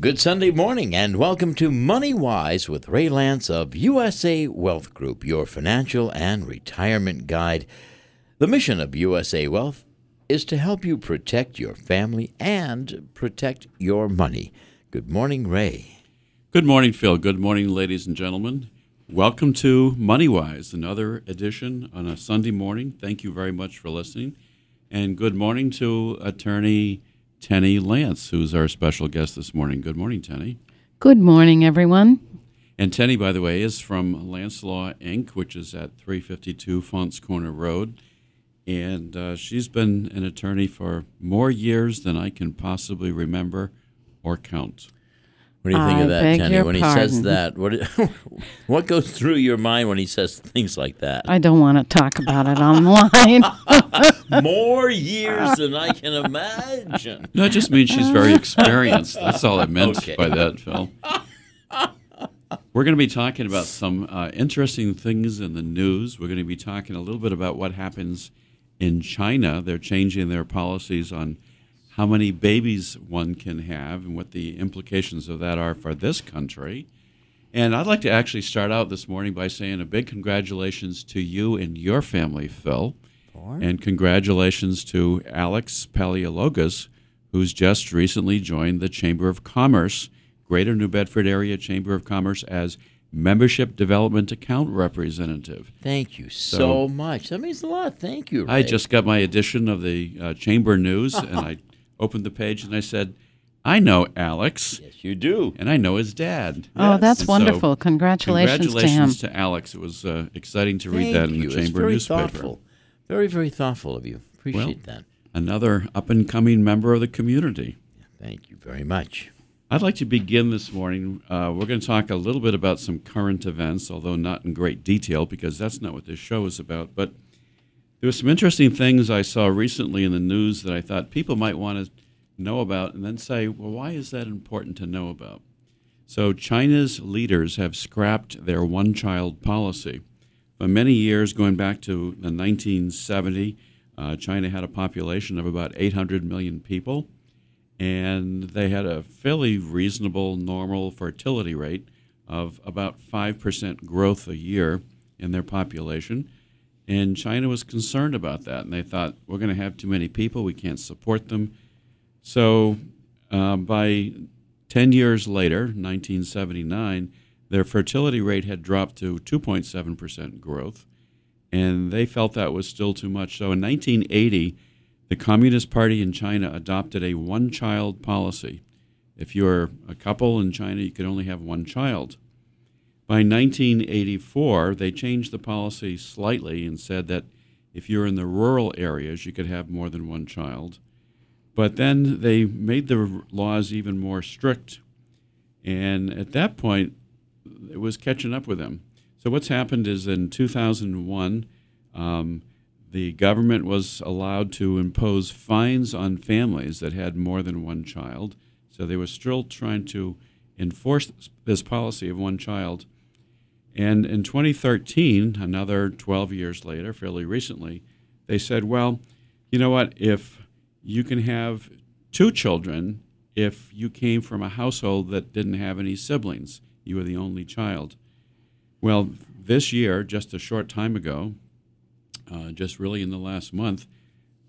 Good Sunday morning and welcome to Money Wise with Ray Lance of USA Wealth Group, your financial and retirement guide. The mission of USA Wealth is to help you protect your family and protect your money. Good morning, Ray. Good morning, Phil. Good morning, ladies and gentlemen. Welcome to Money Wise, another edition on a Sunday morning. Thank you very much for listening. And good morning to attorney Tenny Lance, who's our special guest this morning. Good morning, Tenny. Good morning, everyone. And Tenny, by the way, is from Lance Law Inc., which is at 352 Faunce Corner Road. And uh, she's been an attorney for more years than I can possibly remember or count. What do you think I of that, beg Tenny? your When he says pardon. that, what what goes through your mind when he says things like that? I don't want to talk about it online. More years than I can imagine. No, it just means she's very experienced. That's all I meant Okay. by that, Phil. We're going to be talking about some uh, interesting things in the news. We're going to be talking a little bit about what happens in China. They're changing their policies on how many babies one can have and what the implications of that are for this country. And I'd like to actually start out this morning by saying a big congratulations to you and your family, Phil. And congratulations to Alex Paleologus, who's just recently joined the Chamber of Commerce, Greater New Bedford Area Chamber of Commerce, as Membership Development Account Representative. Thank you so, So- much. That means a lot. Thank you. Ray. I just got my edition of the uh, Chamber News, and I opened the page and I said, I know Alex, yes, you do. and I know his dad. oh, that's And so, wonderful. Congratulations, Congratulations to him. to Alex. It was uh, exciting to Thank read that in you. the It's Chamber very newspaper. thoughtful. Very, very thoughtful of you. Appreciate that. Another up and coming member of the community. Thank you very much. I'd like to begin this morning. Uh, we're going to talk a little bit about some current events, although not in great detail because that's not what this show is about. But there were some interesting things I saw recently in the news that I thought people might want to know about and then say, well, why is that important to know about? So, China's leaders have scrapped their one child policy. For many years, going back to the 1970, uh, China had a population of about 800 million people and they had a fairly reasonable normal fertility rate of about 5% growth a year in their population. And China was concerned about that, and they thought, we're going to have too many people, we can't support them. So um, by 10 years later, 1979, their fertility rate had dropped to 2.7% growth, and they felt that was still too much. So in 1980, the Communist Party in China adopted a one child policy. If you're a couple in China, you could only have one child. By 1984, they changed the policy slightly and said that if you're in the rural areas, you could have more than one child. But then they made the laws even more strict. And at that point, it was catching up with them. So what's happened is in 2001, um, the government was allowed to impose fines on families that had more than one child. So they were still trying to enforce this- this policy of one child. And in 2013, another 12 years later, fairly recently, they said, well, you know what? If you can have two children if you came from a household that didn't have any siblings, you were the only child. Well, this year, just a short time ago, uh, just really in the last month,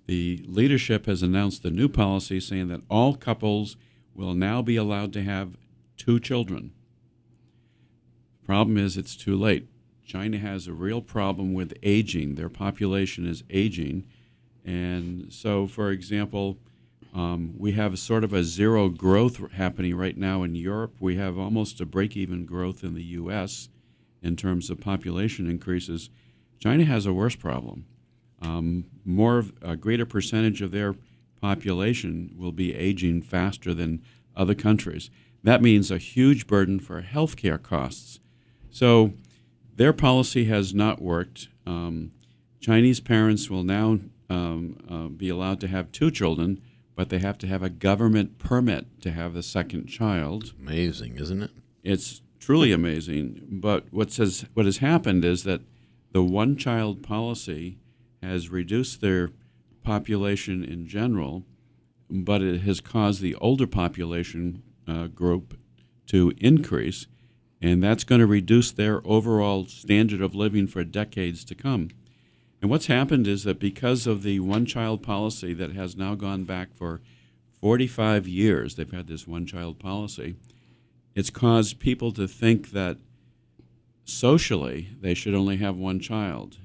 the leadership has announced a new policy saying that all couples will now be allowed to have two children. Problem is, it's too late. China has a real problem with aging. Their population is aging. And so, for example, um, we have sort of a zero growth happening right now in Europe. We have almost a break even growth in the U.S. in terms of population increases. China has a worse problem. Um, more, a greater percentage of their population will be aging faster than other countries. That means a huge burden for healthcare costs. So their policy has not worked. Um, Chinese parents will now um, uh, be allowed to have two children, but they have to have a government permit to have the second child. Amazing, isn't it? It's truly amazing. But what says what has happened is that the one-child policy has reduced their population in general, but it has caused the older population uh, group to increase, and that's going to reduce their overall standard of living for decades to come. And what's happened is that because of the one child policy that has now gone back for 45 years, they've had this one child policy, it's caused people to think that socially they should only have one child.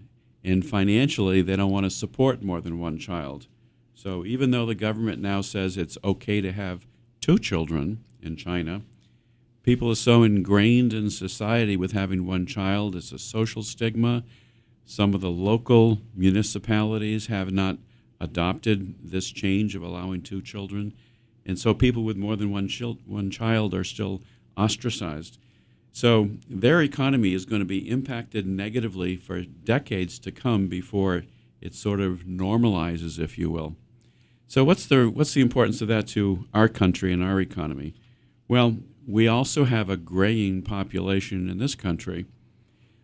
And financially, they don't want to support more than one child. So even though the government now says it's okay to have two children in China, people are so ingrained in society with having one child. It's a social stigma. Some of the local municipalities have not adopted this change of allowing two children. And so people with more than one, chil- one child are still ostracized. So their economy is going to be impacted negatively for decades to come before it sort of normalizes, if you will. So what's the what's the importance of that to our country and our economy? Well, we also have a graying population in this country.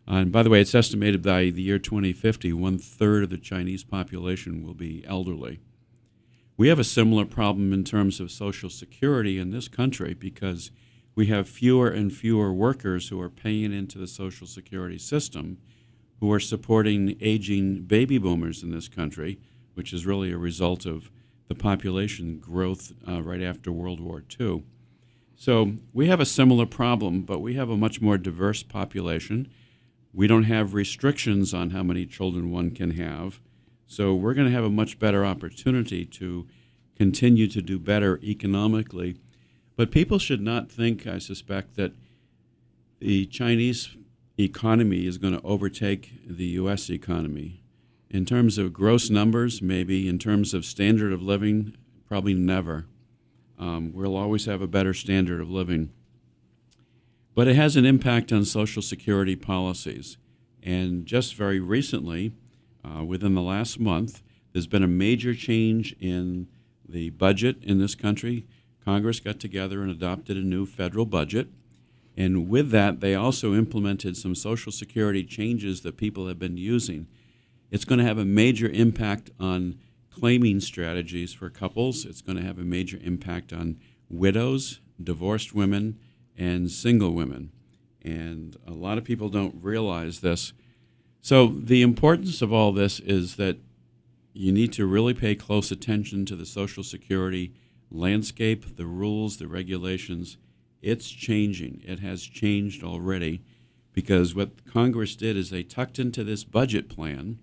Uh, and by the way, it's estimated by the year 2050, one third of the Chinese population will be elderly. We have a similar problem in terms of Social Security in this country because we have fewer and fewer workers who are paying into the Social Security system who are supporting aging baby boomers in this country, which is really a result of the population growth uh, right after World War II. So we have a similar problem, but we have a much more diverse population. We don't have restrictions on how many children one can have. So we're going to have a much better opportunity to continue to do better economically but people should not think, I suspect, that the Chinese economy is going to overtake the U.S. economy. In terms of gross numbers, maybe. In terms of standard of living, probably never. Um, we'll always have a better standard of living. But it has an impact on Social Security policies. And just very recently, uh, within the last month, there's been a major change in the budget in this country. Congress got together and adopted a new federal budget. And with that, they also implemented some Social Security changes that people have been using. It's going to have a major impact on claiming strategies for couples. It's going to have a major impact on widows, divorced women, and single women. And a lot of people don't realize this. So, the importance of all this is that you need to really pay close attention to the Social Security landscape, the rules, the regulations, it's changing. It has changed already because what Congress did is they tucked into this budget plan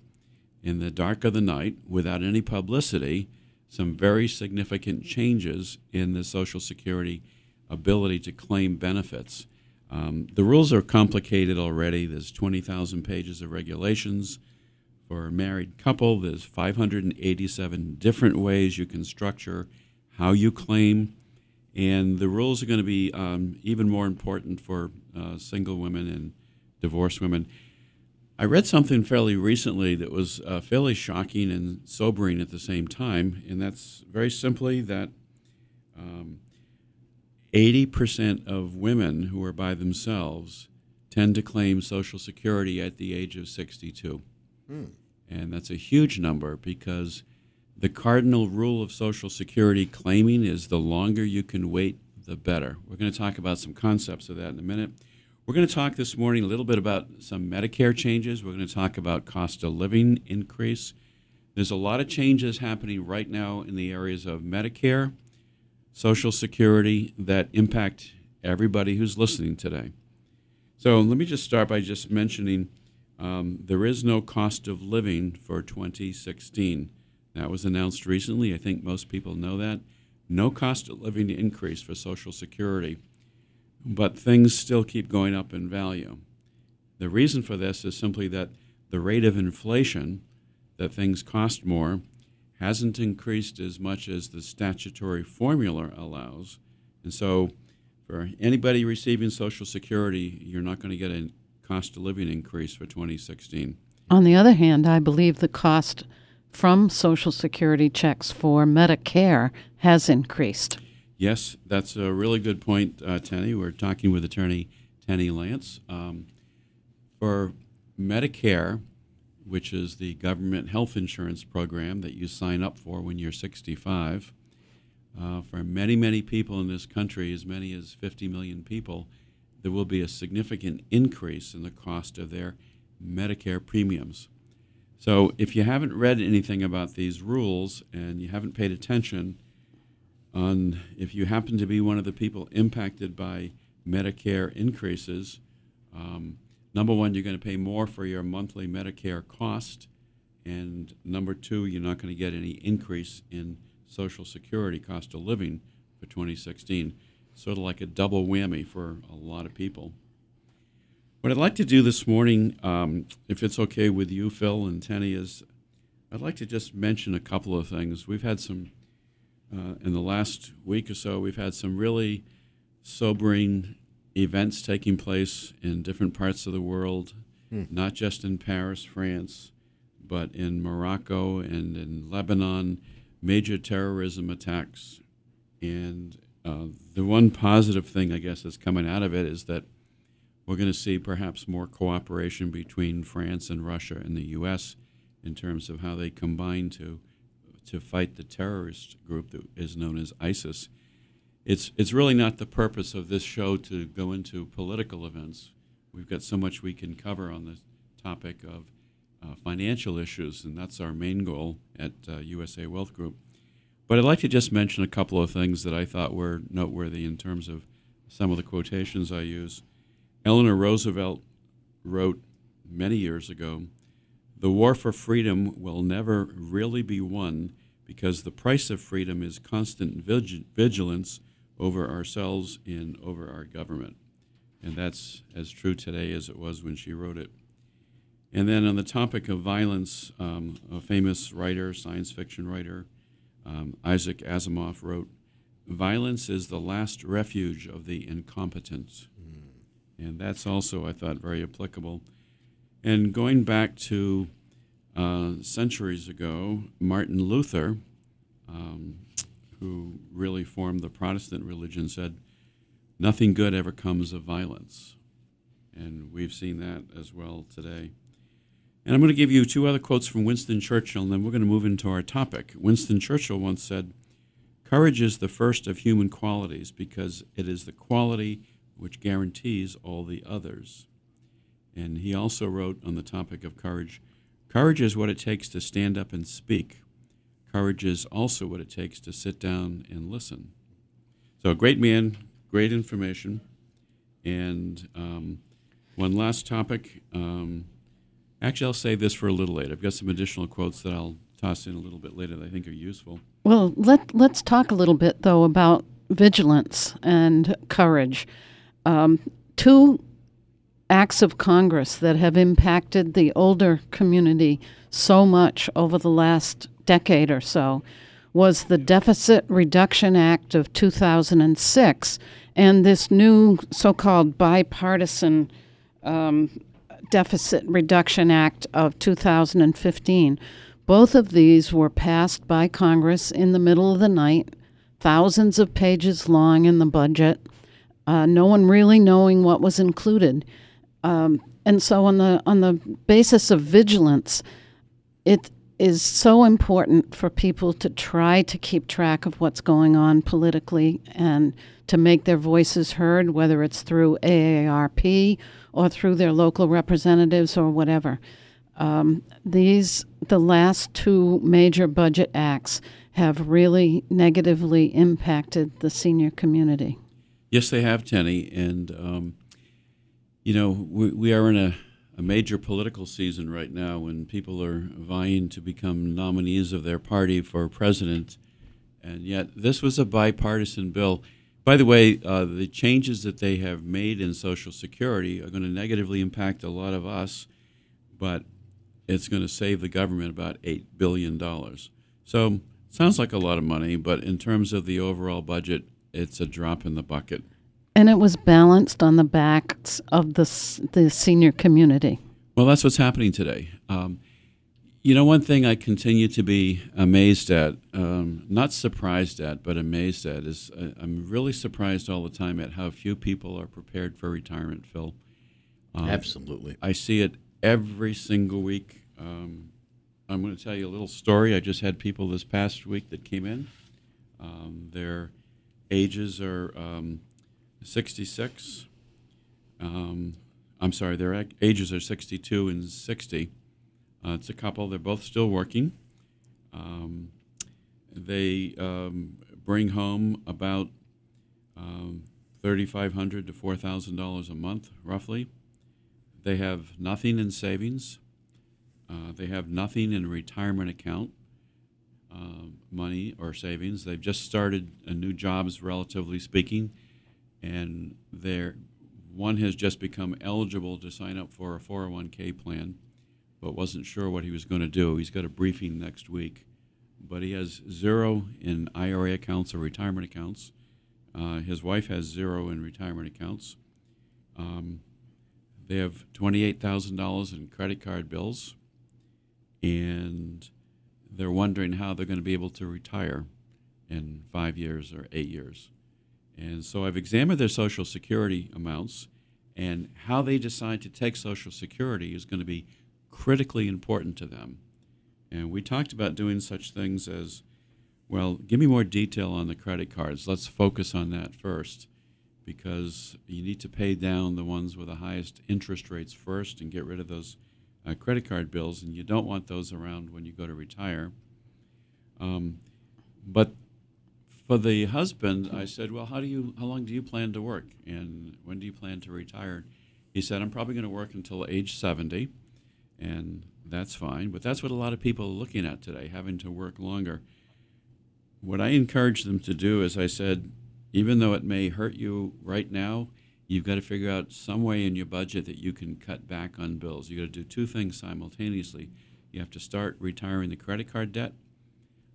in the dark of the night without any publicity some very significant changes in the Social Security ability to claim benefits. Um, the rules are complicated already. There's 20,000 pages of regulations for a married couple. There's 587 different ways you can structure how you claim, and the rules are going to be um, even more important for uh, single women and divorced women. I read something fairly recently that was uh, fairly shocking and sobering at the same time, and that's very simply that um, 80% of women who are by themselves tend to claim Social Security at the age of 62. Hmm. And that's a huge number because the cardinal rule of Social Security claiming is the longer you can wait, the better. We're going to talk about some concepts of that in a minute. We're going to talk this morning a little bit about some Medicare changes. We're going to talk about cost of living increase. There's a lot of changes happening right now in the areas of Medicare, Social Security that impact everybody who's listening today. So let me just start by just mentioning um, there is no cost of living for 2016. That was announced recently. I think most people know that. No cost of living increase for Social Security, but things still keep going up in value. The reason for this is simply that the rate of inflation, that things cost more, hasn't increased as much as the statutory formula allows. And so, for anybody receiving Social Security, you're not going to get a cost of living increase for 2016. On the other hand, I believe the cost from Social Security checks for Medicare has increased. Yes, that's a really good point, uh, Tenny. We're talking with attorney Tenny Lance. Um, for Medicare, which is the government health insurance program that you sign up for when you're 65, uh, for many, many people in this country, as many as 50 million people, there will be a significant increase in the cost of their Medicare premiums. So, if you haven't read anything about these rules and you haven't paid attention, on if you happen to be one of the people impacted by Medicare increases, um, number one, you're going to pay more for your monthly Medicare cost, and number two, you're not going to get any increase in Social Security cost of living for 2016. Sort of like a double whammy for a lot of people. What I'd like to do this morning, um, if it's okay with you, Phil and Tenny, is I'd like to just mention a couple of things. We've had some, uh, in the last week or so, we've had some really sobering events taking place in different parts of the world, hmm. not just in Paris, France, but in Morocco and in Lebanon, major terrorism attacks. And uh, the one positive thing, I guess, that's coming out of it is that we're going to see perhaps more cooperation between France and Russia and the U.S. in terms of how they combine to to fight the terrorist group that is known as ISIS it's it's really not the purpose of this show to go into political events. We've got so much we can cover on the topic of uh, financial issues, and that's our main goal at uh, USA Wealth Group. But I'd like to just mention a couple of things that I thought were noteworthy in terms of some of the quotations I use. Eleanor Roosevelt wrote many years ago The war for freedom will never really be won because the price of freedom is constant vigilance over ourselves and over our government. And that's as true today as it was when she wrote it. And then on the topic of violence, um, a famous writer, science fiction writer, um, Isaac Asimov wrote, Violence is the last refuge of the incompetent. Mm. And that's also, I thought, very applicable. And going back to uh, centuries ago, Martin Luther, um, who really formed the Protestant religion, said, Nothing good ever comes of violence. And we've seen that as well today. And I'm going to give you two other quotes from Winston Churchill, and then we're going to move into our topic. Winston Churchill once said, Courage is the first of human qualities because it is the quality which guarantees all the others. And he also wrote on the topic of courage Courage is what it takes to stand up and speak. Courage is also what it takes to sit down and listen. So, a great man, great information. And um, one last topic. Um, actually, I'll save this for a little later. I've got some additional quotes that I'll toss in a little bit later that I think are useful. Well, let, let's talk a little bit, though, about vigilance and courage. Um, two acts of Congress that have impacted the older community so much over the last decade or so was the Deficit Reduction Act of 2006 and this new so called bipartisan um, Deficit Reduction Act of 2015. Both of these were passed by Congress in the middle of the night, thousands of pages long in the budget, uh, no one really knowing what was included. Um, and so, on the on the basis of vigilance, it is so important for people to try to keep track of what's going on politically and to make their voices heard, whether it's through AARP or through their local representatives or whatever. Um, these, the last two major budget acts, have really negatively impacted the senior community. Yes, they have, Tenny. And, um, you know, we, we are in a a major political season right now when people are vying to become nominees of their party for president. And yet, this was a bipartisan bill. By the way, uh, the changes that they have made in Social Security are going to negatively impact a lot of us, but it's going to save the government about $8 billion. So, sounds like a lot of money, but in terms of the overall budget, it's a drop in the bucket and it was balanced on the backs of the the senior community. Well, that's what's happening today. Um, you know, one thing I continue to be amazed at, um, not surprised at, but amazed at, is uh, I'm really surprised all the time at how few people are prepared for retirement, Phil. Um, Absolutely. I see it every single week. Um, I'm going to tell you a little story. I just had people this past week that came in. Um, their ages are um, 66. Um, I'm sorry, their ag- ages are 62 and 60. Uh, it's a couple. They're both still working. Um, they um, bring home about um, 3,500 to $4,000 a month, roughly. They have nothing in savings. Uh, they have nothing in retirement account, uh, money or savings. They've just started new jobs, relatively speaking, and their one has just become eligible to sign up for a 401k plan, but wasn't sure what he was going to do. He's got a briefing next week, but he has zero in IRA accounts or retirement accounts. Uh, his wife has zero in retirement accounts. Um, they have $28,000 in credit card bills, and they're wondering how they're going to be able to retire in five years or eight years. And so I've examined their Social Security amounts, and how they decide to take Social Security is going to be critically important to them. And we talked about doing such things as well, give me more detail on the credit cards. Let's focus on that first because you need to pay down the ones with the highest interest rates first and get rid of those uh, credit card bills, and you don't want those around when you go to retire. Um, but for the husband, I said, "Well, how do you? How long do you plan to work, and when do you plan to retire?" He said, "I'm probably going to work until age 70, and that's fine. But that's what a lot of people are looking at today, having to work longer." What I encourage them to do is, I said, even though it may hurt you right now, you've got to figure out some way in your budget that you can cut back on bills. You've got to do two things simultaneously. You have to start retiring the credit card debt.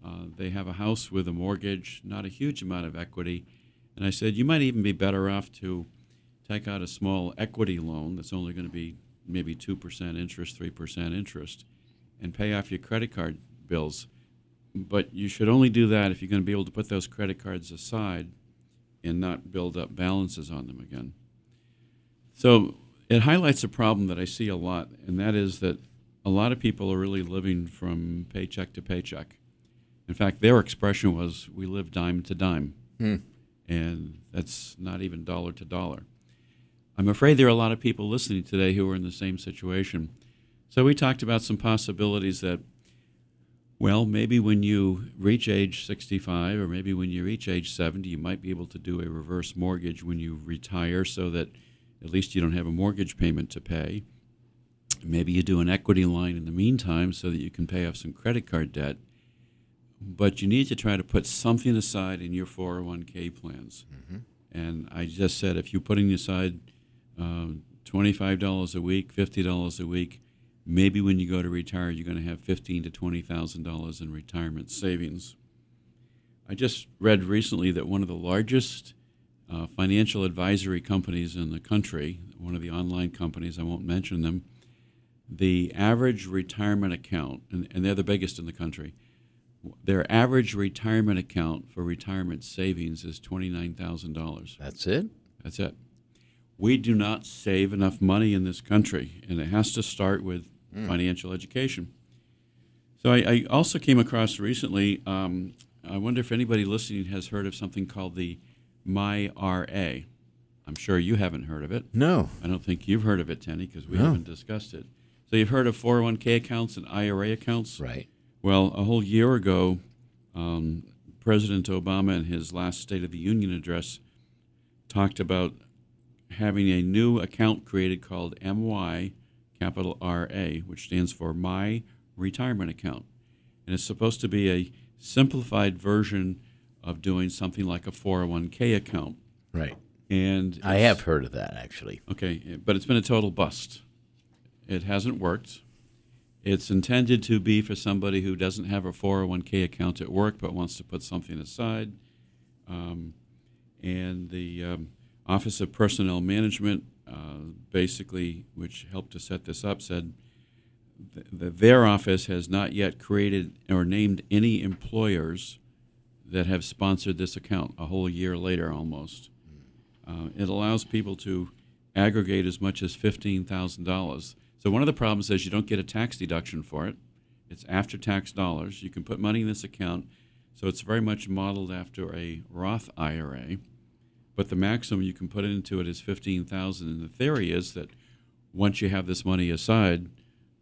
Uh, they have a house with a mortgage, not a huge amount of equity. And I said, you might even be better off to take out a small equity loan that's only going to be maybe 2% interest, 3% interest, and pay off your credit card bills. But you should only do that if you're going to be able to put those credit cards aside and not build up balances on them again. So it highlights a problem that I see a lot, and that is that a lot of people are really living from paycheck to paycheck. In fact, their expression was, we live dime to dime. Hmm. And that's not even dollar to dollar. I'm afraid there are a lot of people listening today who are in the same situation. So we talked about some possibilities that, well, maybe when you reach age 65 or maybe when you reach age 70, you might be able to do a reverse mortgage when you retire so that at least you don't have a mortgage payment to pay. Maybe you do an equity line in the meantime so that you can pay off some credit card debt. But you need to try to put something aside in your 401k plans. Mm-hmm. And I just said if you're putting aside uh, $25 a week, $50 a week, maybe when you go to retire, you're going to have fifteen to $20,000 in retirement savings. I just read recently that one of the largest uh, financial advisory companies in the country, one of the online companies, I won't mention them, the average retirement account, and, and they're the biggest in the country, their average retirement account for retirement savings is $29,000. That's it? That's it. We do not save enough money in this country, and it has to start with Mm. financial education. So I, I also came across recently. Um, I wonder if anybody listening has heard of something called the MyRA. I'm sure you haven't heard of it. No. I don't think you've heard of it, Tenny, because we No. haven't discussed it. So you've heard of 401k accounts and IRA accounts? Right. Well, a whole year ago, um, President Obama, in his last State of the Union address, talked about having a new account created called MY, capital RA, which stands for My Retirement Account. And it's supposed to be a simplified version of doing something like a 401k account. Right. And I have heard of that, actually. Okay, but it's been a total bust. It hasn't worked. It's intended to be for somebody who doesn't have a 401k account at work but wants to put something aside. Um, and the um, Office of Personnel Management, uh, basically, which helped to set this up, said th- that their office has not yet created or named any employers that have sponsored this account a whole year later almost. Uh, it allows people to aggregate as much as $15,000. So, one of the problems is you don't get a tax deduction for it. It's after tax dollars. You can put money in this account. So it's very much modeled after a Roth IRA, but the maximum you can put into it is 15,000 and the theory is that once you have this money aside,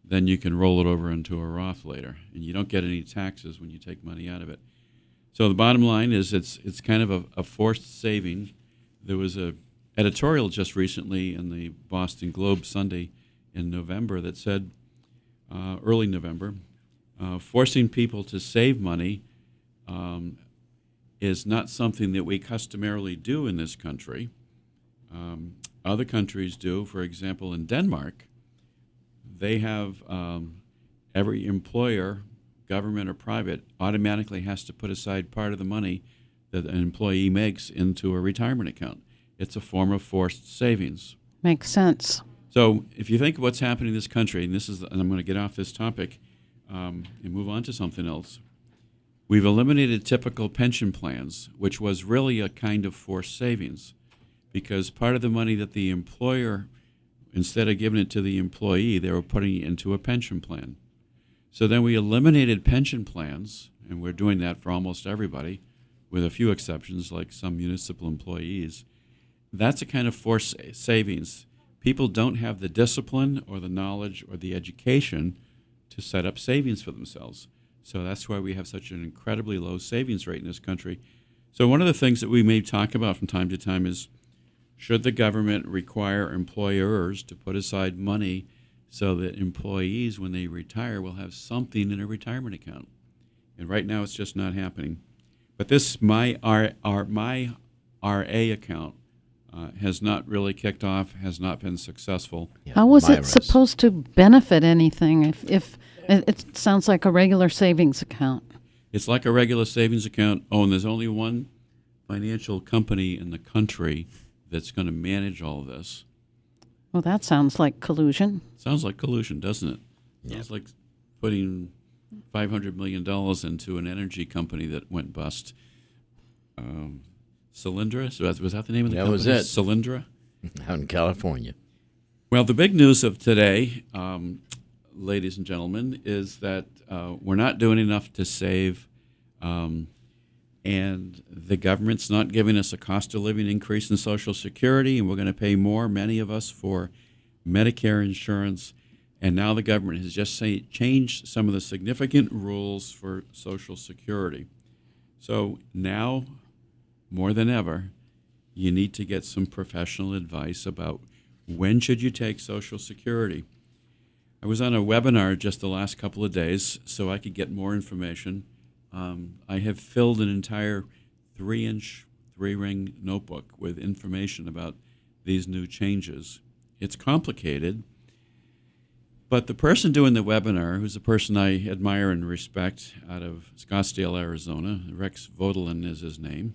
then you can roll it over into a Roth later and you don't get any taxes when you take money out of it. So the bottom line is it's it's kind of a, a forced saving. There was a editorial just recently in the Boston Globe Sunday in November that said, uh, early November, uh, forcing people to save money um, is not something that we customarily do in this country. Um, other countries do. For example, in Denmark, they have um, every employer, government or private, automatically has to put aside part of the money that an employee makes into a retirement account. It's a form of forced savings. Makes sense. So if you think of what's happening in this country, and this is, and I'm going to get off this topic um, and move on to something else. We've eliminated typical pension plans, which was really a kind of forced savings, because part of the money that the employer, instead of giving it to the employee, they were putting it into a pension plan. So then we eliminated pension plans, and we're doing that for almost everybody, with a few exceptions like some municipal employees. That's a kind of forced savings people don't have the discipline or the knowledge or the education to set up savings for themselves. So that's why we have such an incredibly low savings rate in this country. So, one of the things that we may talk about from time to time is should the government require employers to put aside money so that employees, when they retire, will have something in a retirement account? And right now, it's just not happening. But this my R, my RA account uh, has not really kicked off, has not been successful. Yeah, How was it supposed to benefit anything if, if it, it sounds like a regular savings account? It's like a regular savings account. Oh, and there's only one financial company in the country that's going to manage all of this. Well, that sounds like collusion. Sounds like collusion, doesn't it? Yeah. Sounds like putting five hundred million dollars into an energy company that went bust. Um, Solyndra, so was that the name of the That company? was it. Solyndra. out in California. Well, the big news of today, um, ladies and gentlemen, is that uh, we're not doing enough to save, um, and the government's not giving us a cost of living increase in Social Security, and we're going to pay more, many of us, for Medicare insurance. And now the government has just say, changed some of the significant rules for Social Security. So now, more than ever, you need to get some professional advice about when should you take Social Security. I was on a webinar just the last couple of days so I could get more information. Um, I have filled an entire three inch, three ring notebook with information about these new changes. It's complicated, but the person doing the webinar, who's a person I admire and respect out of Scottsdale, Arizona, Rex Vodelin is his name.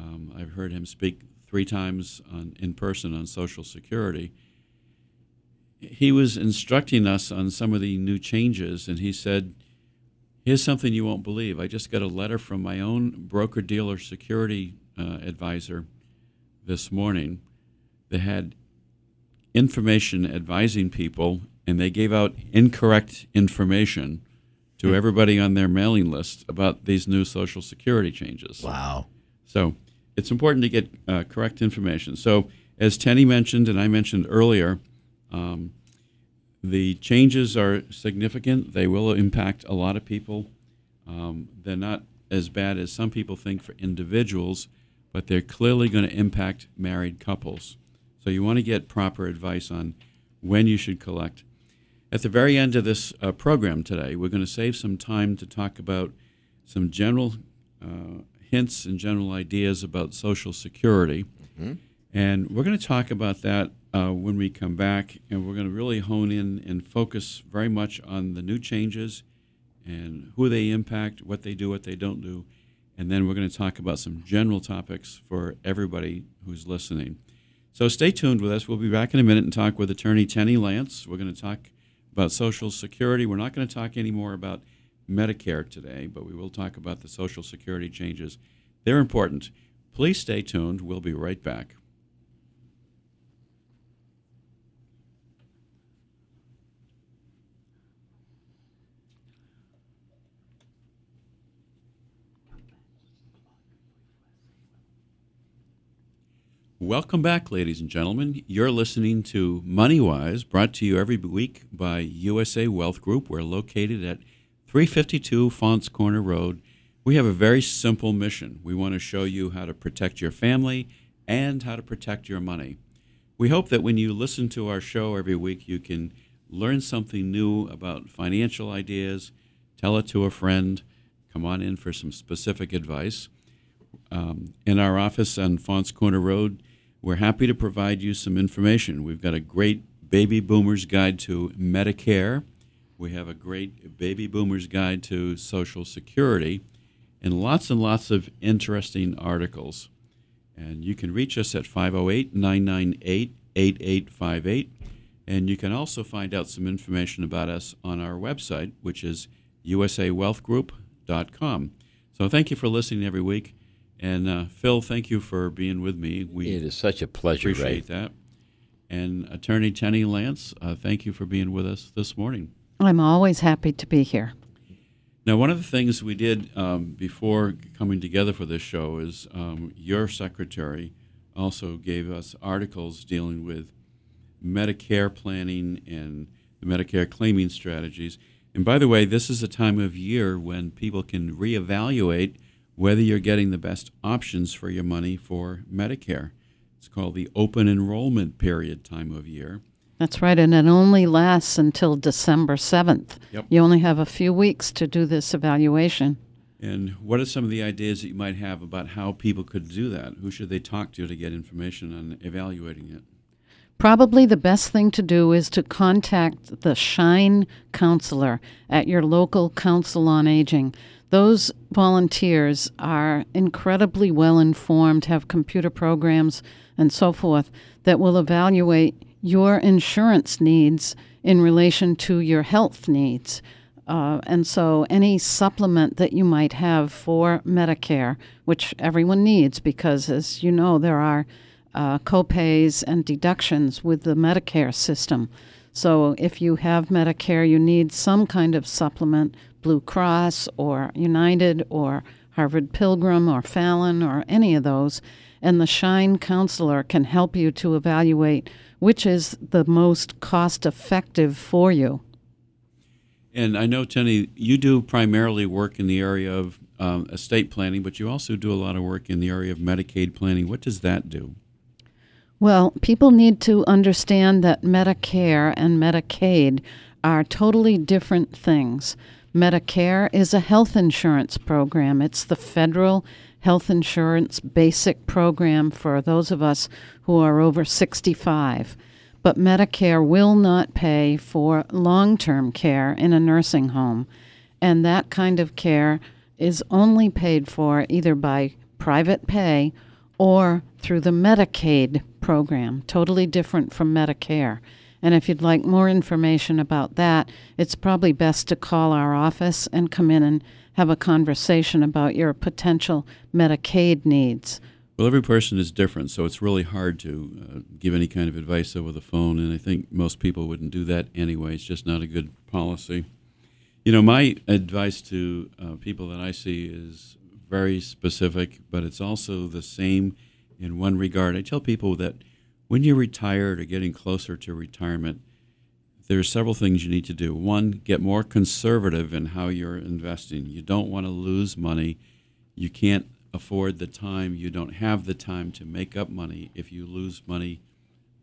Um, I've heard him speak three times on, in person on Social Security. He was instructing us on some of the new changes, and he said, Here's something you won't believe. I just got a letter from my own broker dealer security uh, advisor this morning that had information advising people, and they gave out incorrect information to everybody on their mailing list about these new Social Security changes. Wow. So it's important to get uh, correct information. So, as Tenny mentioned, and I mentioned earlier, um, the changes are significant. They will impact a lot of people. Um, they're not as bad as some people think for individuals, but they're clearly going to impact married couples. So, you want to get proper advice on when you should collect. At the very end of this uh, program today, we're going to save some time to talk about some general uh, hints and general ideas about Social Security. And we're going to talk about that uh, when we come back, and we're going to really hone in and focus very much on the new changes and who they impact, what they do, what they don't do. And then we're going to talk about some general topics for everybody who's listening. So stay tuned with us. We'll be back in a minute and talk with attorney Tenny Lance. We're going to talk about Social Security. We're not going to talk anymore about Medicare today, but we will talk about the Social Security changes. They're important. Please stay tuned. We'll be right back. Welcome back, ladies and gentlemen. You're listening to MoneyWise, brought to you every week by USA Wealth Group. We're located at 352 Faunce Corner Road. We have a very simple mission. We want to show you how to protect your family and how to protect your money. We hope that when you listen to our show every week, you can learn something new about financial ideas, tell it to a friend, come on in for some specific advice. Um, in our office on Faunce Corner Road, we're happy to provide you some information. We've got a great baby boomers guide to Medicare. We have a great baby boomers guide to Social Security and lots and lots of interesting articles. And you can reach us at 508 998 8858. And you can also find out some information about us on our website, which is usawealthgroup.com. So thank you for listening every week. And uh, Phil, thank you for being with me. We it is such a pleasure. Appreciate Ray. that. And Attorney Tenny Lance, uh, thank you for being with us this morning. I'm always happy to be here. Now, one of the things we did um, before coming together for this show is um, your secretary also gave us articles dealing with Medicare planning and the Medicare claiming strategies. And by the way, this is a time of year when people can reevaluate whether you're getting the best options for your money for Medicare. It's called the open enrollment period time of year. That's right, and it only lasts until December 7th. Yep. You only have a few weeks to do this evaluation. And what are some of the ideas that you might have about how people could do that? Who should they talk to to get information on evaluating it? Probably the best thing to do is to contact the Shine counselor at your local Council on Aging. Those volunteers are incredibly well informed, have computer programs and so forth that will evaluate your insurance needs in relation to your health needs. Uh, and so, any supplement that you might have for Medicare, which everyone needs, because as you know, there are uh, copays and deductions with the Medicare system. So, if you have Medicare, you need some kind of supplement Blue Cross or United or Harvard Pilgrim or Fallon or any of those. And the Shine counselor can help you to evaluate which is the most cost effective for you. And I know, Tenny, you do primarily work in the area of um, estate planning, but you also do a lot of work in the area of Medicaid planning. What does that do? Well, people need to understand that Medicare and Medicaid are totally different things. Medicare is a health insurance program, it's the federal health insurance basic program for those of us who are over 65. But Medicare will not pay for long term care in a nursing home. And that kind of care is only paid for either by private pay or through the Medicaid program, totally different from Medicare. And if you'd like more information about that, it's probably best to call our office and come in and have a conversation about your potential Medicaid needs. Well, every person is different, so it's really hard to uh, give any kind of advice over the phone, and I think most people wouldn't do that anyway. It's just not a good policy. You know, my advice to uh, people that I see is very specific, but it's also the same in one regard. I tell people that when you're retired or getting closer to retirement, there are several things you need to do. One, get more conservative in how you're investing. You don't want to lose money. You can't afford the time. You don't have the time to make up money if you lose money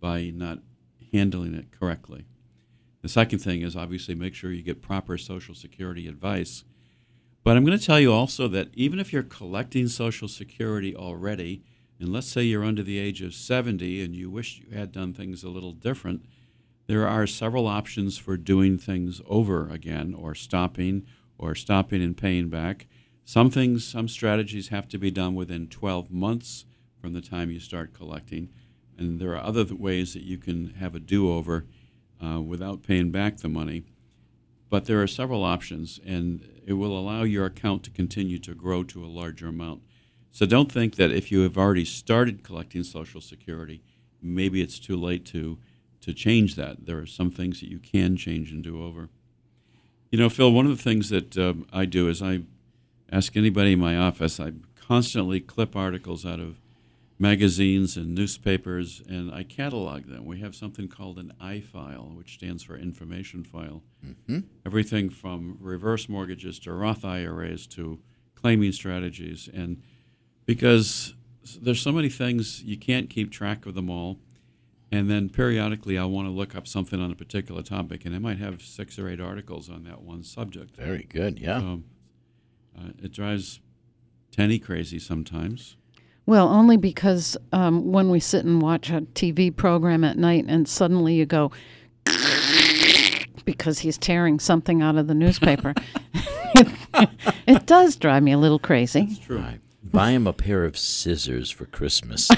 by not handling it correctly. The second thing is obviously make sure you get proper Social Security advice. But I'm going to tell you also that even if you're collecting Social Security already, and let's say you're under the age of 70 and you wish you had done things a little different, there are several options for doing things over again or stopping or stopping and paying back. Some things, some strategies have to be done within 12 months from the time you start collecting. And there are other ways that you can have a do over uh, without paying back the money. But there are several options, and it will allow your account to continue to grow to a larger amount. So don't think that if you have already started collecting Social Security, maybe it's too late to to change that. There are some things that you can change and do over. You know, Phil, one of the things that uh, I do is I ask anybody in my office, I constantly clip articles out of magazines and newspapers, and I catalog them. We have something called an I file, which stands for information file. Mm-hmm. Everything from reverse mortgages to Roth IRAs to claiming strategies. And because there's so many things, you can't keep track of them all. And then periodically, I want to look up something on a particular topic, and I might have six or eight articles on that one subject. Very good. Yeah. Um, uh, it drives Tenny crazy sometimes. Well, only because um, when we sit and watch a TV program at night and suddenly you go because he's tearing something out of the newspaper, it does drive me a little crazy. It's true. Right. Buy him a pair of scissors for Christmas.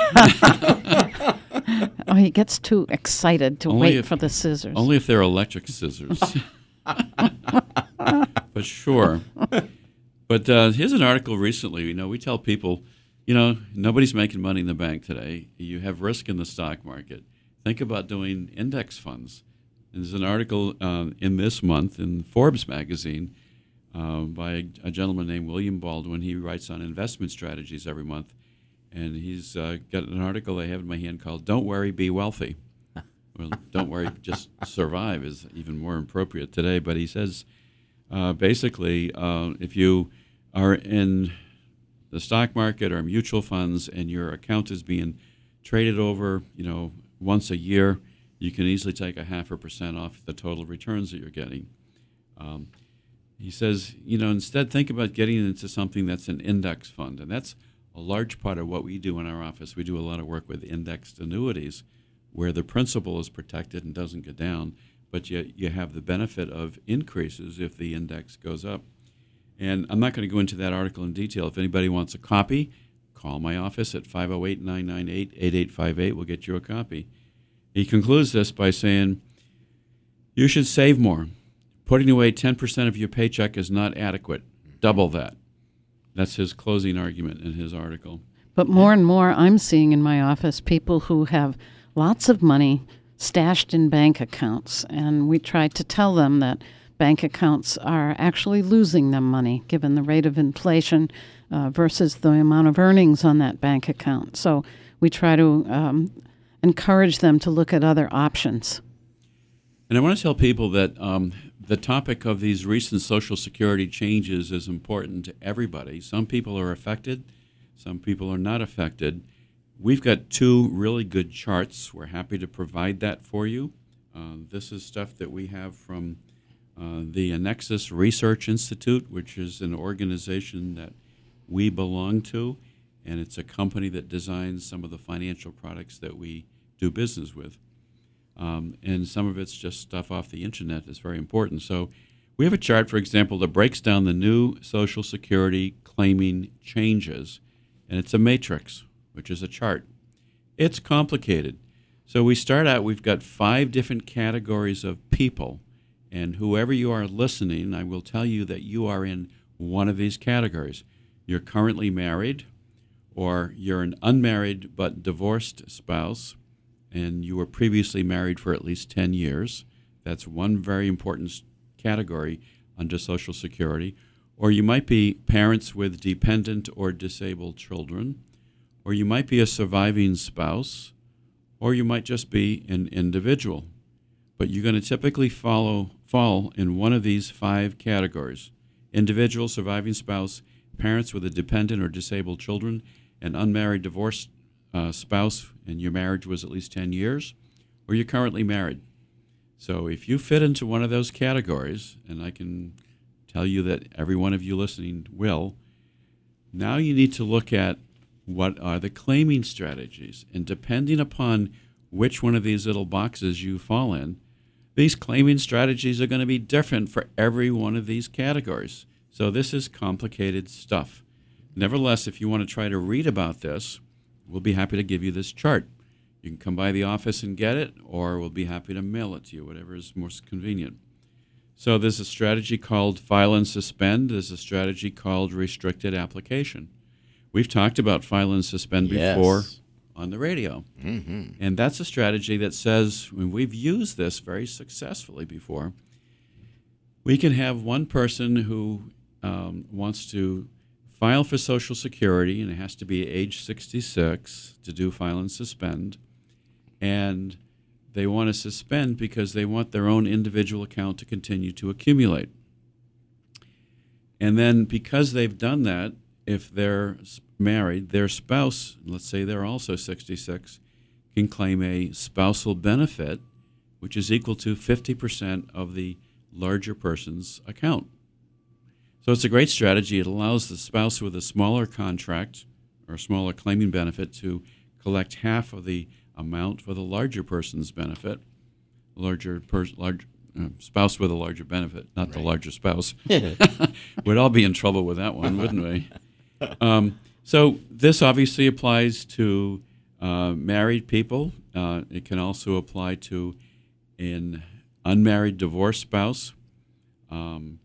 Oh, he gets too excited to Only wait if- for the scissors. Only if they're electric scissors. but sure. But uh, here's an article recently. You know, we tell people, you know, nobody's making money in the bank today. You have risk in the stock market. Think about doing index funds. And there's an article uh, in this month in Forbes magazine uh, by a, a gentleman named William Baldwin. He writes on investment strategies every month. And he's uh, got an article I have in my hand called Don't Worry, Be Wealthy. Well, don't worry, just survive is even more appropriate today. But he says uh, basically, uh, if you are in the stock market or mutual funds and your account is being traded over, you know, once a year, you can easily take a half a percent off the total returns that you're getting. Um, he says, you know, instead think about getting into something that's an index fund, and that's a large part of what we do in our office. We do a lot of work with indexed annuities, where the principal is protected and doesn't go down, but you you have the benefit of increases if the index goes up. And I'm not going to go into that article in detail. If anybody wants a copy, call my office at 508 998 8858. We'll get you a copy. He concludes this by saying, You should save more. Putting away 10% of your paycheck is not adequate. Double that. That's his closing argument in his article. But more and more, I'm seeing in my office people who have lots of money stashed in bank accounts. And we try to tell them that bank accounts are actually losing them money given the rate of inflation uh, versus the amount of earnings on that bank account. So we try to um, encourage them to look at other options. And I want to tell people that um, the topic of these recent Social Security changes is important to everybody. Some people are affected, some people are not affected. We've got two really good charts. We're happy to provide that for you. Uh, this is stuff that we have from uh, the Nexus Research Institute, which is an organization that we belong to, and it's a company that designs some of the financial products that we do business with. Um, and some of it's just stuff off the internet that's very important. So we have a chart, for example, that breaks down the new Social Security claiming changes, and it's a matrix, which is a chart. It's complicated. So we start out, we've got five different categories of people, and whoever you are listening, I will tell you that you are in one of these categories. You're currently married, or you're an unmarried but divorced spouse, and you were previously married for at least 10 years. That's one very important category under Social Security. Or you might be parents with dependent or disabled children, or you might be a surviving spouse, or you might just be an individual. But you're going to typically follow, fall in one of these five categories individual, surviving spouse, parents with a dependent or disabled children, an unmarried divorced uh, spouse, and your marriage was at least 10 years, or you're currently married. So if you fit into one of those categories, and I can tell you that every one of you listening will, now you need to look at what are the claiming strategies. And depending upon which one of these little boxes you fall in, these claiming strategies are going to be different for every one of these categories. So this is complicated stuff. Nevertheless, if you want to try to read about this, we'll be happy to give you this chart. You can come by the office and get it, or we'll be happy to mail it to you, whatever is most convenient. So there's a strategy called file and suspend. There's a strategy called restricted application. We've talked about file and suspend Yes. before on the radio. hmm And that's a strategy that says, when we've used this very successfully before, we can have one person who um, wants to file for Social Security, and it has to be age 66 to do file and suspend. And they want to suspend because they want their own individual account to continue to accumulate. And then because they've done that, if they're married, their spouse, let's say they're also 66, can claim a spousal benefit, which is equal to 50% of the larger person's account. So it's a great strategy. It allows the spouse with a smaller contract or smaller claiming benefit to collect half of the amount for the larger person's benefit. Larger pers- large uh, spouse with a larger benefit, not the larger spouse. We'd all be in trouble with that one, wouldn't we? Um, so this obviously applies to uh, married people. Uh, it can also apply to an unmarried divorced spouse. Um,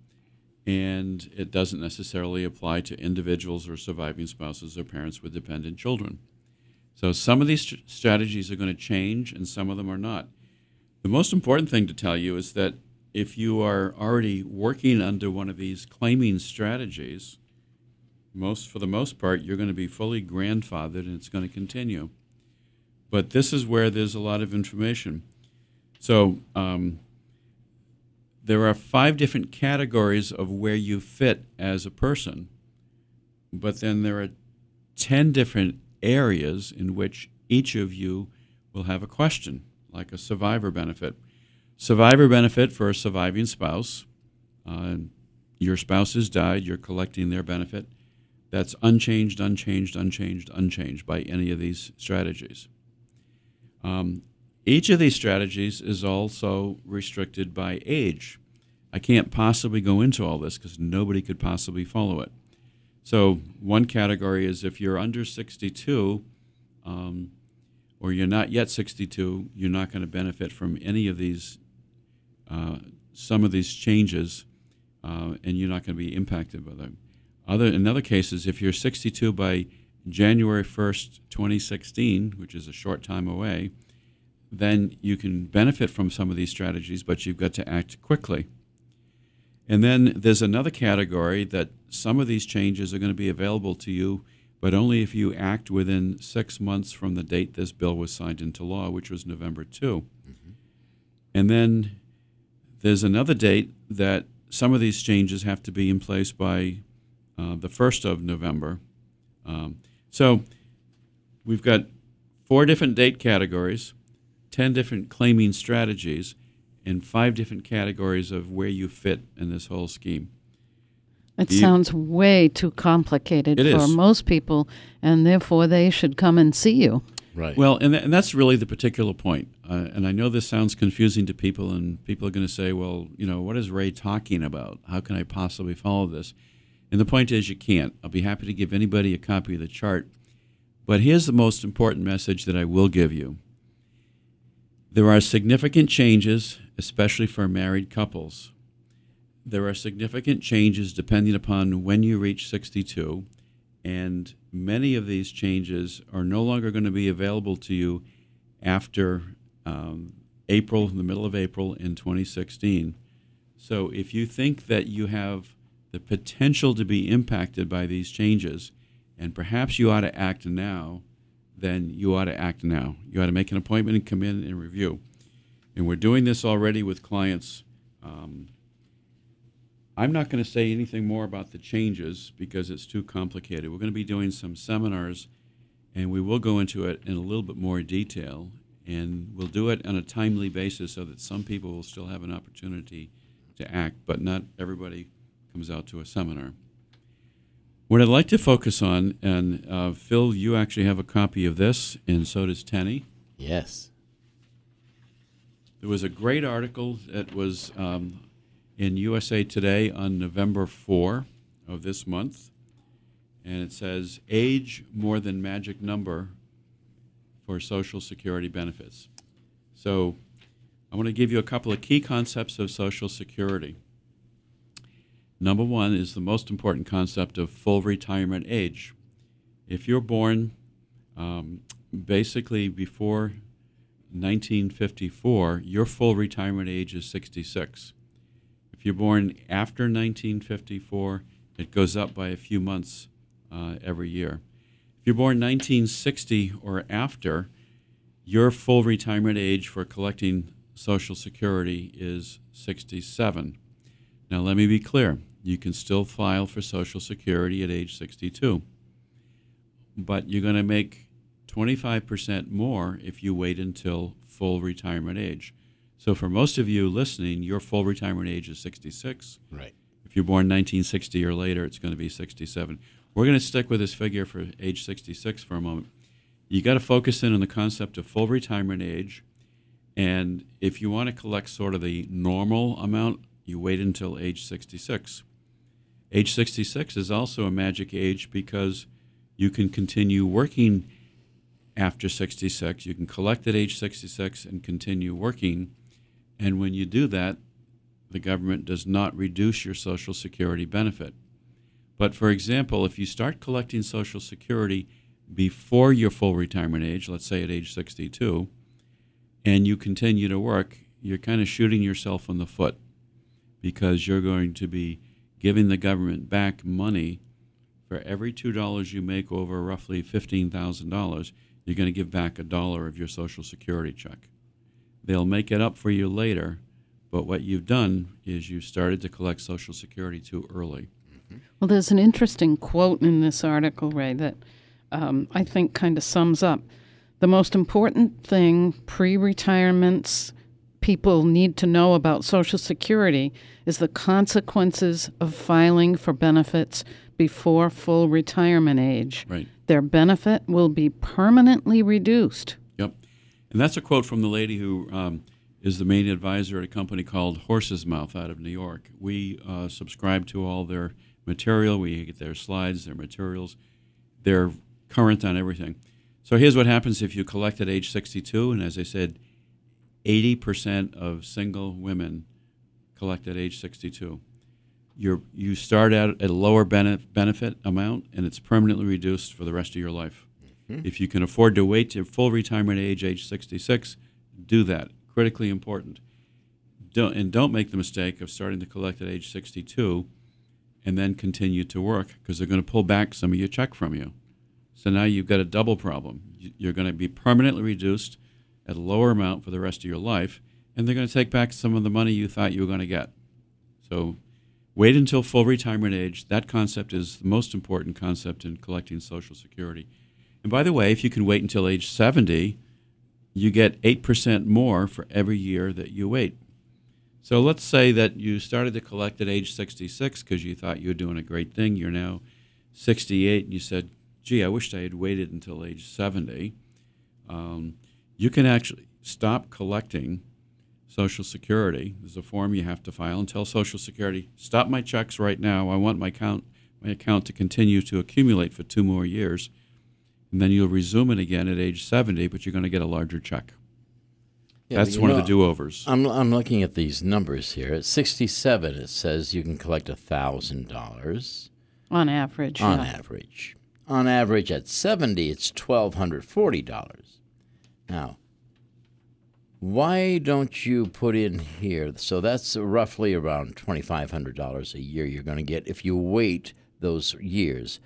and it doesn't necessarily apply to individuals or surviving spouses or parents with dependent children. So some of these str- strategies are going to change and some of them are not. The most important thing to tell you is that if you are already working under one of these claiming strategies, most for the most part you're going to be fully grandfathered and it's going to continue. But this is where there's a lot of information. So um, there are five different categories of where you fit as a person, but then there are 10 different areas in which each of you will have a question, like a survivor benefit. Survivor benefit for a surviving spouse. Uh, your spouse has died, you're collecting their benefit. That's unchanged, unchanged, unchanged, unchanged by any of these strategies. Um, each of these strategies is also restricted by age. I can't possibly go into all this because nobody could possibly follow it. So, one category is if you're under 62 um, or you're not yet 62, you're not going to benefit from any of these, uh, some of these changes, uh, and you're not going to be impacted by them. Other, in other cases, if you're 62 by January 1st, 2016, which is a short time away, then you can benefit from some of these strategies, but you've got to act quickly. And then there's another category that some of these changes are going to be available to you, but only if you act within six months from the date this bill was signed into law, which was November 2. And then there's another date that some of these changes have to be in place by uh, the 1st of November. Um, so we've got four different date categories, 10 different claiming strategies, in five different categories of where you fit in this whole scheme. It You- sounds way too complicated It for is. most people, and therefore they should come and see you. Right. Well, and, th- and that's really the particular point. Uh, and I know this sounds confusing to people, and people are going to say, well, you know, what is Ray talking about? How can I possibly follow this? And the point is, you can't. I'll be happy to give anybody a copy of the chart. But here's the most important message that I will give you there are significant changes, especially for married couples. There are significant changes depending upon when you reach 62, and many of these changes are no longer going to be available to you after um, April, the middle of April in 2016. So if you think that you have the potential to be impacted by these changes, and perhaps you ought to act now, then you ought to act now. You ought to make an appointment and come in and review. And we're doing this already with clients. Um, I'm not going to say anything more about the changes because it's too complicated. We're going to be doing some seminars, and we will go into it in a little bit more detail. And we'll do it on a timely basis so that some people will still have an opportunity to act, but not everybody comes out to a seminar. What I'd like to focus on, and uh, Phil, you actually have a copy of this, and so does Tenny. yes. There was a great article that was um, in USA Today on November 4 of this month, and it says age more than magic number for Social Security benefits. So I want to give you a couple of key concepts of Social Security. Number one is the most important concept of full retirement age. If you're born um, basically before 1954, your full retirement age is 66. If you're born after 1954, it goes up by a few months uh, every year. If you're born 1960 or after, your full retirement age for collecting Social Security is 67. Now, let me be clear you can still file for Social Security at age 62, but you're going to make 25% more if you wait until full retirement age. So, for most of you listening, your full retirement age is 66. Right. If you're born 1960 or later, it's going to be 67. We're going to stick with this figure for age 66 for a moment. You got to focus in on the concept of full retirement age. And if you want to collect sort of the normal amount, you wait until age 66. Age 66 is also a magic age because you can continue working after 66. You can collect at age 66 and continue working. And when you do that, the government does not reduce your Social Security benefit. But for example, if you start collecting Social Security before your full retirement age, let's say at age 62, and you continue to work, you're kind of shooting yourself in the foot because you're going to be giving the government back money for every $2 you make over roughly $15,000, you're going to give back a dollar of your Social Security check. They'll make it up for you later, but what you've done is you started to collect Social Security too early. Well, there's an interesting quote in this article, Ray, that um, I think kind of sums up the most important thing pre retirements people need to know about Social Security is the consequences of filing for benefits before full retirement age. Right. Their benefit will be permanently reduced. Yep. And that's a quote from the lady who um, is the main advisor at a company called Horsesmouth out of New York. We uh, subscribe to all their material, we get their slides, their materials. They're current on everything. So here's what happens if you collect at age 62, and as I said, 80% of single women collect at age 62. You're, you start out at a lower benefit, benefit amount, and it's permanently reduced for the rest of your life. Mm-hmm. If you can afford to wait to full retirement age, age 66, do that. Critically important. Don't, and don't make the mistake of starting to collect at age 62 and then continue to work because they're going to pull back some of your check from you. So now you've got a double problem. You're going to be permanently reduced at a lower amount for the rest of your life, and they're going to take back some of the money you thought you were going to get. So wait until full retirement age. That concept is the most important concept in collecting Social Security. And by the way, if you can wait until age 70, you get 8% more for every year that you wait. So let's say that you started to collect at age 66 because you thought you were doing a great thing. You're now 68 and you said, gee, I wished I had waited until age 70. Um, you can actually stop collecting Social Security. There's a form you have to file and tell Social Security, stop my checks right now. I want my account, my account to continue to accumulate for two more years. And then you'll resume it again at age 70, but you're going to get a larger check. Yeah, That's one know, of the do-overs. I'm, I'm looking at these numbers here. At 67, it says you can collect $1,000. On average. On yeah. average. On average, at 70, it's $1,240. Now, why don't you put in here? So that's roughly around $2,500 a year you're going to get if you wait those years.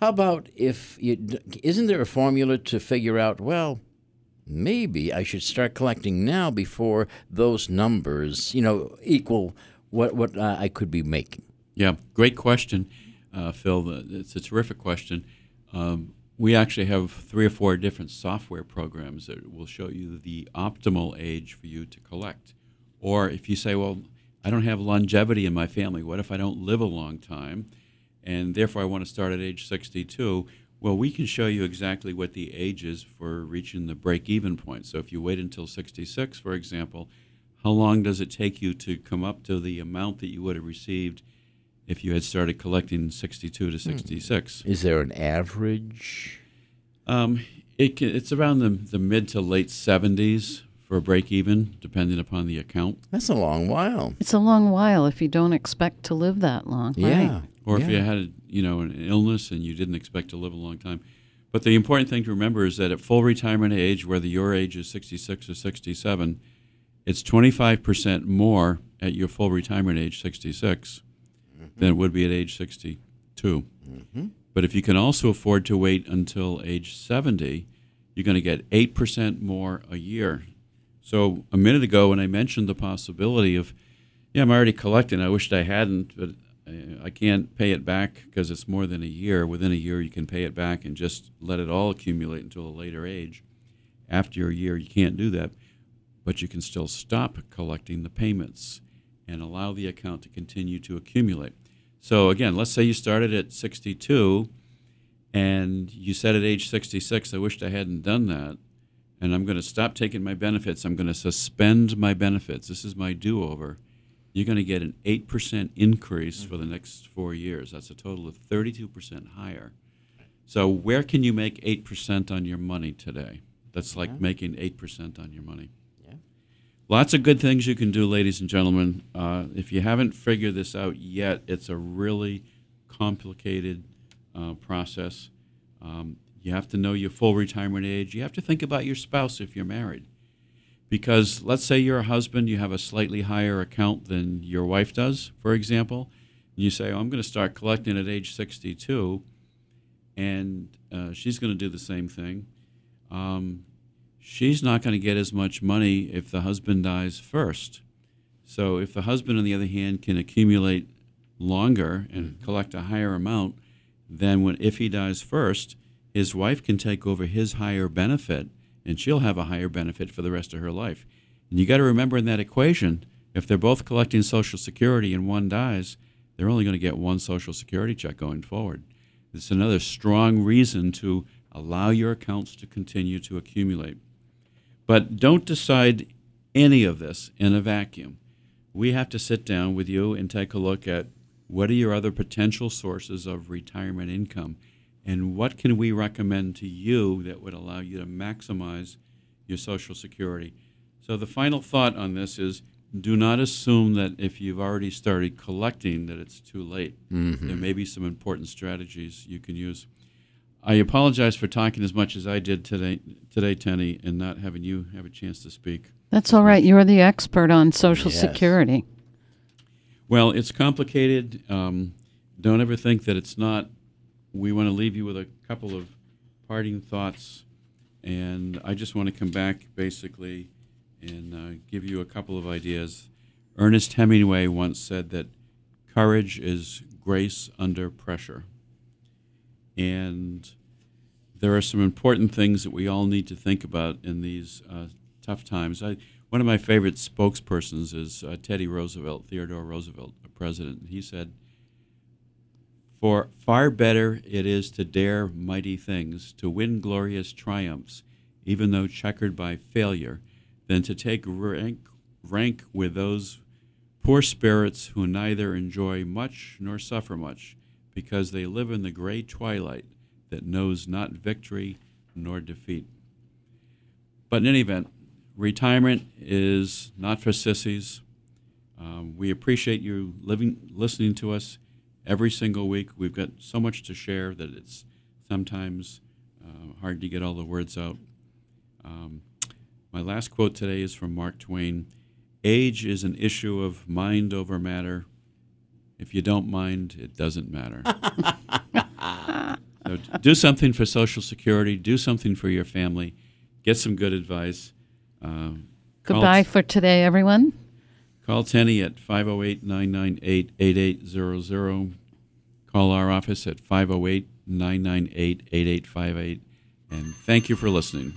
How about if you, isn't there a formula to figure out, well, maybe I should start collecting now before those numbers, you know, equal what what uh, I could be making. Yeah, great question, uh, Phil. It's a terrific question. Um, we actually have three or four different software programs that will show you the optimal age for you to collect. Or if you say, well, I don't have longevity in my family, what if I don't live a long time? And therefore, I want to start at age 62 well, we can show you exactly what the age is for reaching the break even point. So if you wait until 66, for example, how long does it take you to come up to the amount that you would have received if you had started collecting 62 to 66? Is there an average? Um, it can, it's around the, the mid to late 70s for a break even, depending upon the account. That's a long while. It's a long while if you don't expect to live that long. Yeah. Right? Or yeah. if you had, you know, an illness and you didn't expect to live a long time. But the important thing to remember is that at full retirement age, whether your age is 66 or 67, it's 25% more at your full retirement age, 66, mm-hmm. than it would be at age 62. Mm-hmm. But if you can also afford to wait until age 70, you're going to get 8% more a year. So a minute ago, when I mentioned the possibility of, yeah, I'm already collecting, I wished I hadn't, but uh, I can't pay it back because it's more than a year. Within a year, you can pay it back and just let it all accumulate until a later age. After a year, you can't do that, but you can still stop collecting the payments and allow the account to continue to accumulate. So, again, let's say you started at 62 and you said at age 66, I wished I hadn't done that, and I'm going to stop taking my benefits. I'm going to suspend my benefits. This is my do over you're going to get an 8% increase mm-hmm. for the next four years. That's a total of 32% higher. So, where can you make 8% on your money today? That's like yeah. making 8% on your money. Lots of good things you can do, ladies and gentlemen. Uh, if you haven't figured this out yet, it's a really complicated uh, process. Um, you have to know your full retirement age. You have to think about your spouse if you're married. Because let's say you're a husband, you have a slightly higher account than your wife does, for example. And you say, oh, I'm going to start collecting at age 62, and uh, she's going to do the same thing. Um, she's not going to get as much money if the husband dies first. So if the husband, on the other hand, can accumulate longer and collect a higher amount, then when if he dies first, his wife can take over his higher benefit and she'll have a higher benefit for the rest of her life. And you got to remember in that equation, if they're both collecting Social Security and one dies, they're only going to get one Social Security check going forward. It's another strong reason to allow your accounts to continue to accumulate. But don't decide any of this in a vacuum. We have to sit down with you and take a look at what are your other potential sources of retirement income and what can we recommend to you that would allow you to maximize your Social Security? So the final thought on this is do not assume that if you've already started collecting that it's too late. Mm-hmm. There may be some important strategies you can use. I apologize for talking as much as I did today, today, Tenny, and not having you have a chance to speak. That's all right. You're the expert on Social yes. Security. Well, it's complicated. Um, don't ever think that it's not we want to leave you with a couple of parting thoughts. And I just want to come back basically and uh, give you a couple of ideas. Ernest Hemingway once said that courage is grace under pressure. And there are some important things that we all need to think about in these uh, tough times. I, one of my favorite spokespersons is uh, Teddy Roosevelt, Theodore Roosevelt, a president. He said, for far better it is to dare mighty things, to win glorious triumphs, even though checkered by failure, than to take rank, rank with those poor spirits who neither enjoy much nor suffer much, because they live in the gray twilight that knows not victory nor defeat. But in any event, retirement is not for sissies. Um, we appreciate you living, listening to us every single week. We've got so much to share that it's sometimes uh, hard to get all the words out. Um, my last quote today is from Mark Twain Age is an issue of mind over matter. If you don't mind, it doesn't matter. so do something for Social Security, do something for your family, get some good advice. Um, Goodbye for today, everyone. Call Tenny at 508 998 8800. Call our office at 508 998 8858. And thank you for listening.